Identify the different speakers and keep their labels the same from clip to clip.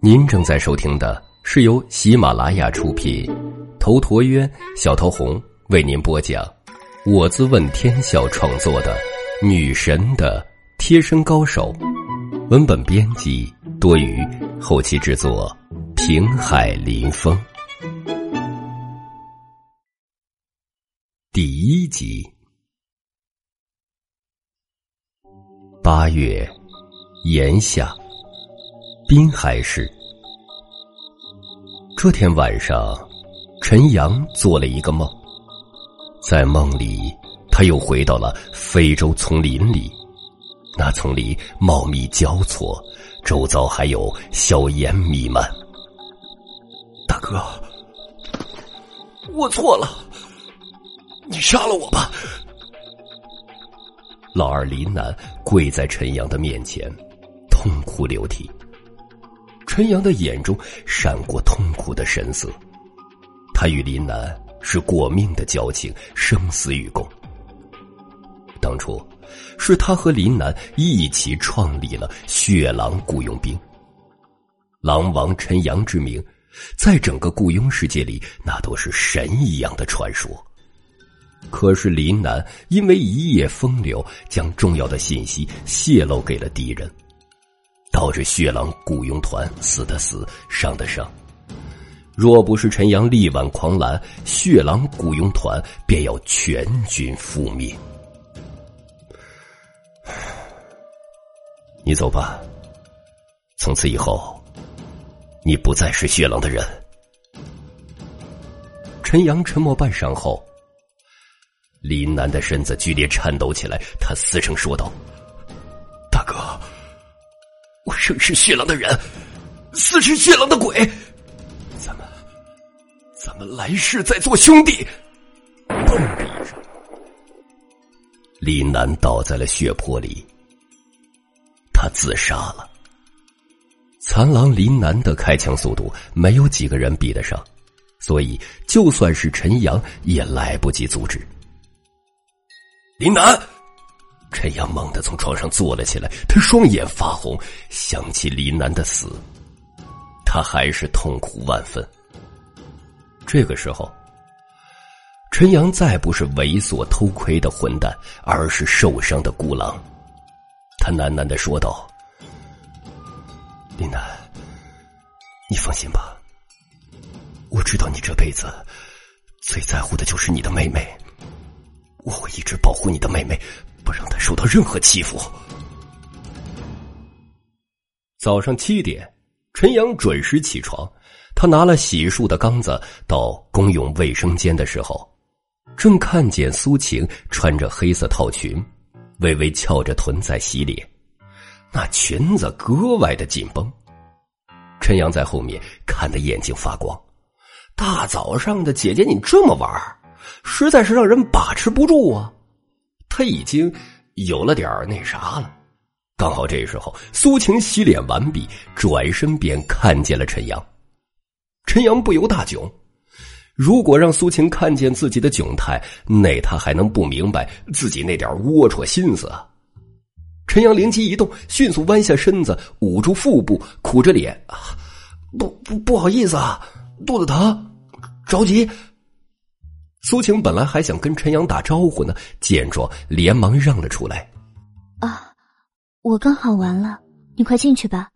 Speaker 1: 您正在收听的是由喜马拉雅出品，头陀渊、小桃红为您播讲，我自问天笑创作的《女神的贴身高手》，文本编辑多余，后期制作平海林风，第一集。八月炎夏。滨海市，这天晚上，陈阳做了一个梦，在梦里，他又回到了非洲丛林里。那丛林茂密交错，周遭还有硝烟弥漫。
Speaker 2: 大哥，我错了，你杀了我吧！
Speaker 1: 老二林南跪在陈阳的面前，痛哭流涕。陈阳的眼中闪过痛苦的神色，他与林南是过命的交情，生死与共。当初是他和林南一起创立了血狼雇佣兵，狼王陈阳之名，在整个雇佣世界里，那都是神一样的传说。可是林南因为一夜风流，将重要的信息泄露给了敌人。导致血狼雇佣团死的死，伤的伤。若不是陈阳力挽狂澜，血狼雇佣团便要全军覆灭。你走吧，从此以后，你不再是血狼的人。陈阳沉默半晌后，林南的身子剧烈颤抖起来，他嘶声说道。是血狼的人，死是血狼的鬼，咱们，咱们来世再做兄弟。砰的一声，李楠倒在了血泊里，他自杀了。残狼林南的开枪速度没有几个人比得上，所以就算是陈阳也来不及阻止。林南。陈阳猛地从床上坐了起来，他双眼发红，想起林楠的死，他还是痛苦万分。这个时候，陈阳再不是猥琐偷窥的混蛋，而是受伤的孤狼。他喃喃的说道：“林楠，你放心吧，我知道你这辈子最在乎的就是你的妹妹，我会一直保护你的妹妹。”不让他受到任何欺负。早上七点，陈阳准时起床。他拿了洗漱的缸子到公用卫生间的时候，正看见苏晴穿着黑色套裙，微微翘着臀在洗脸，那裙子格外的紧绷。陈阳在后面看得眼睛发光。大早上的，姐姐你这么玩，实在是让人把持不住啊！他已经有了点那啥了，刚好这时候苏晴洗脸完毕，转身便看见了陈阳。陈阳不由大窘，如果让苏晴看见自己的窘态，那他还能不明白自己那点龌龊心思？陈阳灵机一动，迅速弯下身子，捂住腹部，苦着脸：“不不不好意思啊，肚子疼，着急。”苏晴本来还想跟陈阳打招呼呢，见状连忙让了出来。
Speaker 3: 啊，我刚好完了，你快进去吧。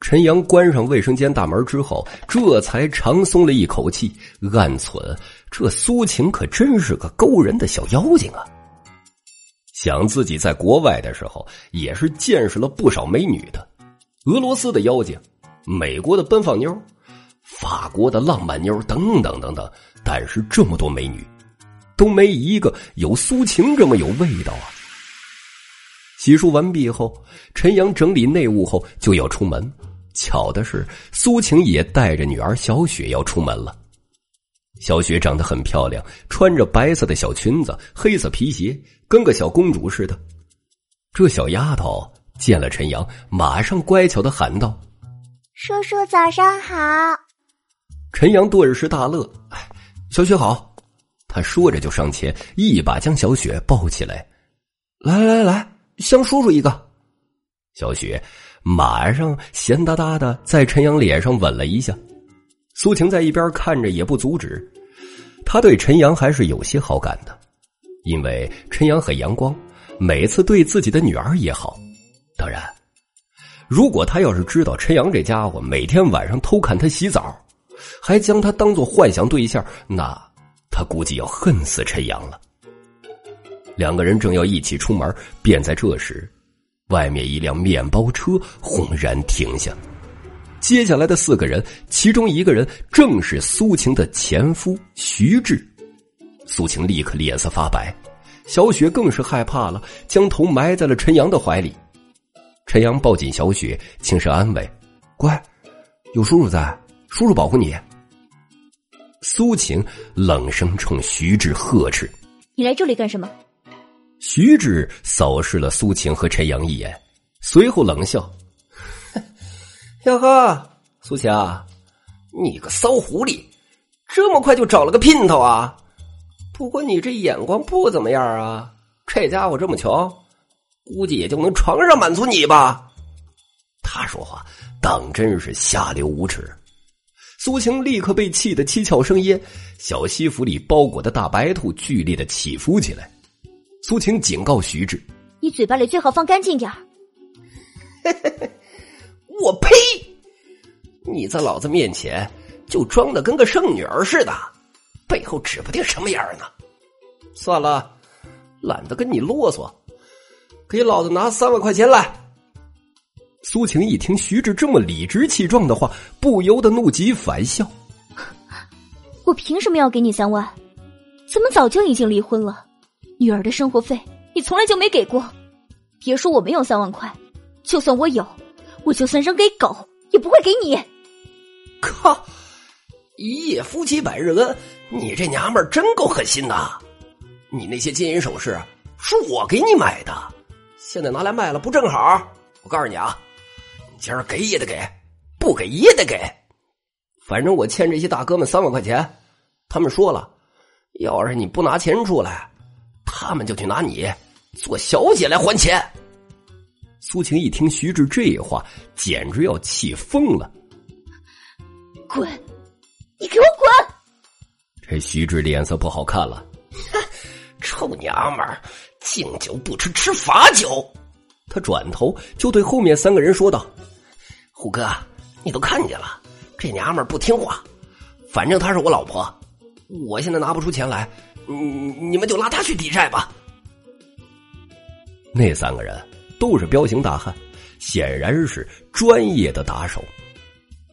Speaker 1: 陈阳关上卫生间大门之后，这才长松了一口气，暗存：这苏晴可真是个勾人的小妖精啊！想自己在国外的时候，也是见识了不少美女的，俄罗斯的妖精，美国的奔放妞，法国的浪漫妞，等等等等。但是这么多美女，都没一个有苏晴这么有味道啊！洗漱完毕后，陈阳整理内务后就要出门。巧的是，苏晴也带着女儿小雪要出门了。小雪长得很漂亮，穿着白色的小裙子，黑色皮鞋，跟个小公主似的。这小丫头见了陈阳，马上乖巧的喊道：“
Speaker 4: 叔叔早上好。”
Speaker 1: 陈阳顿时大乐，哎。小雪好，他说着就上前，一把将小雪抱起来。来来来来，相叔叔一个。小雪马上咸哒哒的在陈阳脸上吻了一下。苏晴在一边看着也不阻止，他对陈阳还是有些好感的，因为陈阳很阳光，每次对自己的女儿也好。当然，如果他要是知道陈阳这家伙每天晚上偷看他洗澡，还将他当做幻想对象，那他估计要恨死陈阳了。两个人正要一起出门，便在这时，外面一辆面包车轰然停下。接下来的四个人，其中一个人正是苏晴的前夫徐志。苏晴立刻脸色发白，小雪更是害怕了，将头埋在了陈阳的怀里。陈阳抱紧小雪，轻声安慰：“乖，有叔叔在，叔叔保护你。”苏晴冷声冲徐志呵斥：“
Speaker 3: 你来这里干什么？”
Speaker 1: 徐志扫视了苏晴和陈阳一眼，随后冷笑。
Speaker 2: 哟呵，苏晴，你个骚狐狸，这么快就找了个姘头啊？不过你这眼光不怎么样啊。这家伙这么穷，估计也就能床上满足你吧。
Speaker 1: 他说话当真是下流无耻。苏晴立刻被气得七窍生烟，小西服里包裹的大白兔剧烈的起伏起来。苏晴警告徐志：“
Speaker 3: 你嘴巴里最好放干净点儿。”
Speaker 2: 我呸！你在老子面前就装的跟个圣女儿似的，背后指不定什么样呢。算了，懒得跟你啰嗦，给老子拿三万块钱来。
Speaker 1: 苏晴一听徐志这么理直气壮的话，不由得怒极反笑：“
Speaker 3: 我凭什么要给你三万？咱们早就已经离婚了，女儿的生活费你从来就没给过。别说我没有三万块，就算我有。”我就算扔给狗，也不会给你。
Speaker 2: 靠！一夜夫妻百日恩，你这娘们儿真够狠心的。你那些金银首饰是我给你买的，现在拿来卖了不正好？我告诉你啊，你今儿给也得给，不给也得给。反正我欠这些大哥们三万块钱，他们说了，要是你不拿钱出来，他们就去拿你做小姐来还钱。
Speaker 1: 苏晴一听徐志这话，简直要气疯了。
Speaker 3: 滚！你给我滚！
Speaker 1: 这徐志脸色不好看了。
Speaker 2: 臭娘们儿，敬酒不吃吃罚酒。
Speaker 1: 他转头就对后面三个人说道：“
Speaker 2: 虎哥，你都看见了，这娘们不听话。反正她是我老婆，我现在拿不出钱来，你你们就拉她去抵债吧。”
Speaker 1: 那三个人。都是彪形大汉，显然是专业的打手。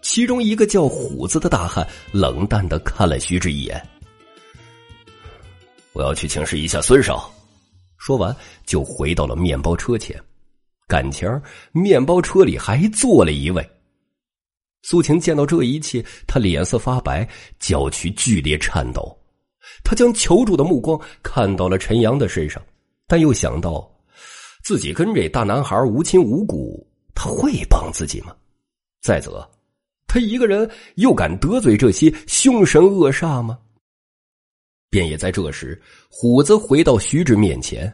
Speaker 1: 其中一个叫虎子的大汉冷淡的看了徐志一眼：“我要去请示一下孙少。”说完就回到了面包车前。感情面包车里还坐了一位。苏晴见到这一切，他脸色发白，脚躯剧烈颤抖。他将求助的目光看到了陈阳的身上，但又想到。自己跟这大男孩无亲无故，他会帮自己吗？再则，他一个人又敢得罪这些凶神恶煞吗？便也在这时，虎子回到徐志面前：“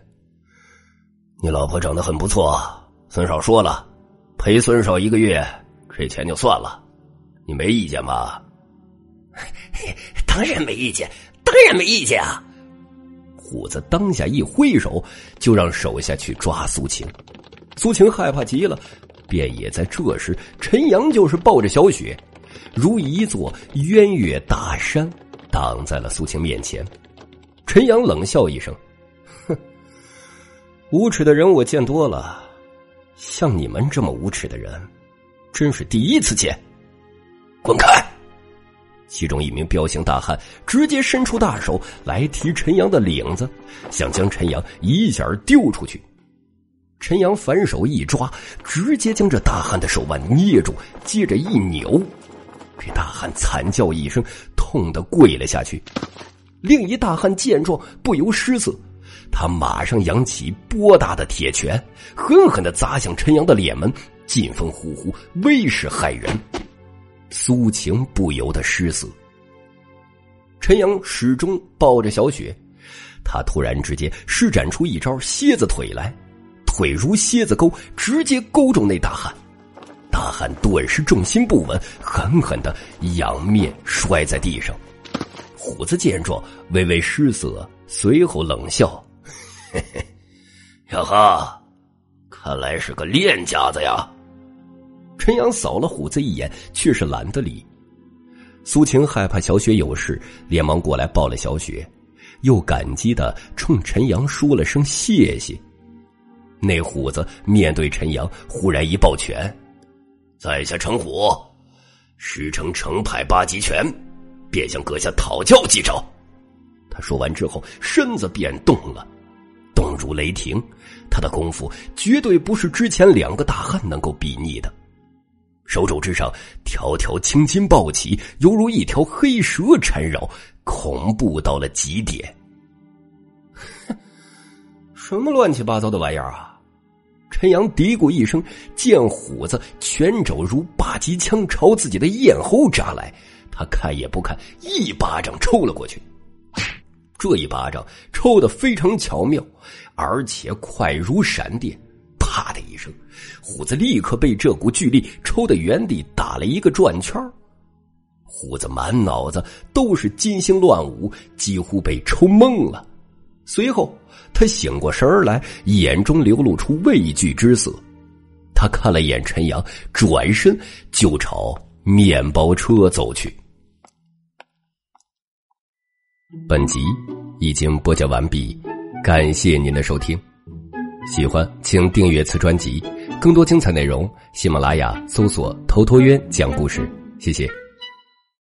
Speaker 2: 你老婆长得很不错，孙少说了，陪孙少一个月，这钱就算了，你没意见吧？”“ 当然没意见，当然没意见啊！”
Speaker 1: 虎子当下一挥手，就让手下去抓苏晴。苏晴害怕极了，便也在这时，陈阳就是抱着小雪，如一座渊月大山，挡在了苏晴面前。陈阳冷笑一声：“哼，无耻的人我见多了，像你们这么无耻的人，真是第一次见。
Speaker 2: 滚开！”
Speaker 1: 其中一名彪形大汉直接伸出大手来提陈阳的领子，想将陈阳一下丢出去。陈阳反手一抓，直接将这大汉的手腕捏住，接着一扭，这大汉惨叫一声，痛得跪了下去。另一大汉见状不由失色，他马上扬起波大的铁拳，狠狠的砸向陈阳的脸门，劲风呼呼，威势骇人。苏晴不由得失色。陈阳始终抱着小雪，他突然之间施展出一招蝎子腿来，腿如蝎子钩，直接勾中那大汉。大汉顿时重心不稳，狠狠的仰面摔在地上。虎子见状，微微失色，随后冷笑：“嘿嘿，
Speaker 2: 哟呵，看来是个练家子呀。”
Speaker 1: 陈阳扫了虎子一眼，却是懒得理。苏晴害怕小雪有事，连忙过来抱了小雪，又感激的冲陈阳说了声谢谢。那虎子面对陈阳，忽然一抱拳：“
Speaker 2: 在下陈虎，师承程派八极拳。”便向阁下讨教几招。
Speaker 1: 他说完之后，身子便动了，如雷霆。他的功夫绝对不是之前两个大汉能够比拟的。手肘之上，条条青筋暴起，犹如一条黑蛇缠绕，恐怖到了极点。
Speaker 2: 什么乱七八糟的玩意儿啊！
Speaker 1: 陈阳嘀咕一声，见虎子拳肘如八极枪朝自己的咽喉扎来。他看也不看，一巴掌抽了过去。这一巴掌抽的非常巧妙，而且快如闪电。啪的一声，虎子立刻被这股巨力抽的原地打了一个转圈虎子满脑子都是金星乱舞，几乎被抽懵了。随后他醒过神来，眼中流露出畏惧之色。他看了眼陈阳，转身就朝面包车走去。本集已经播讲完毕，感谢您的收听。喜欢请订阅此专辑，更多精彩内容，喜马拉雅搜索“头陀渊讲故事”。谢谢。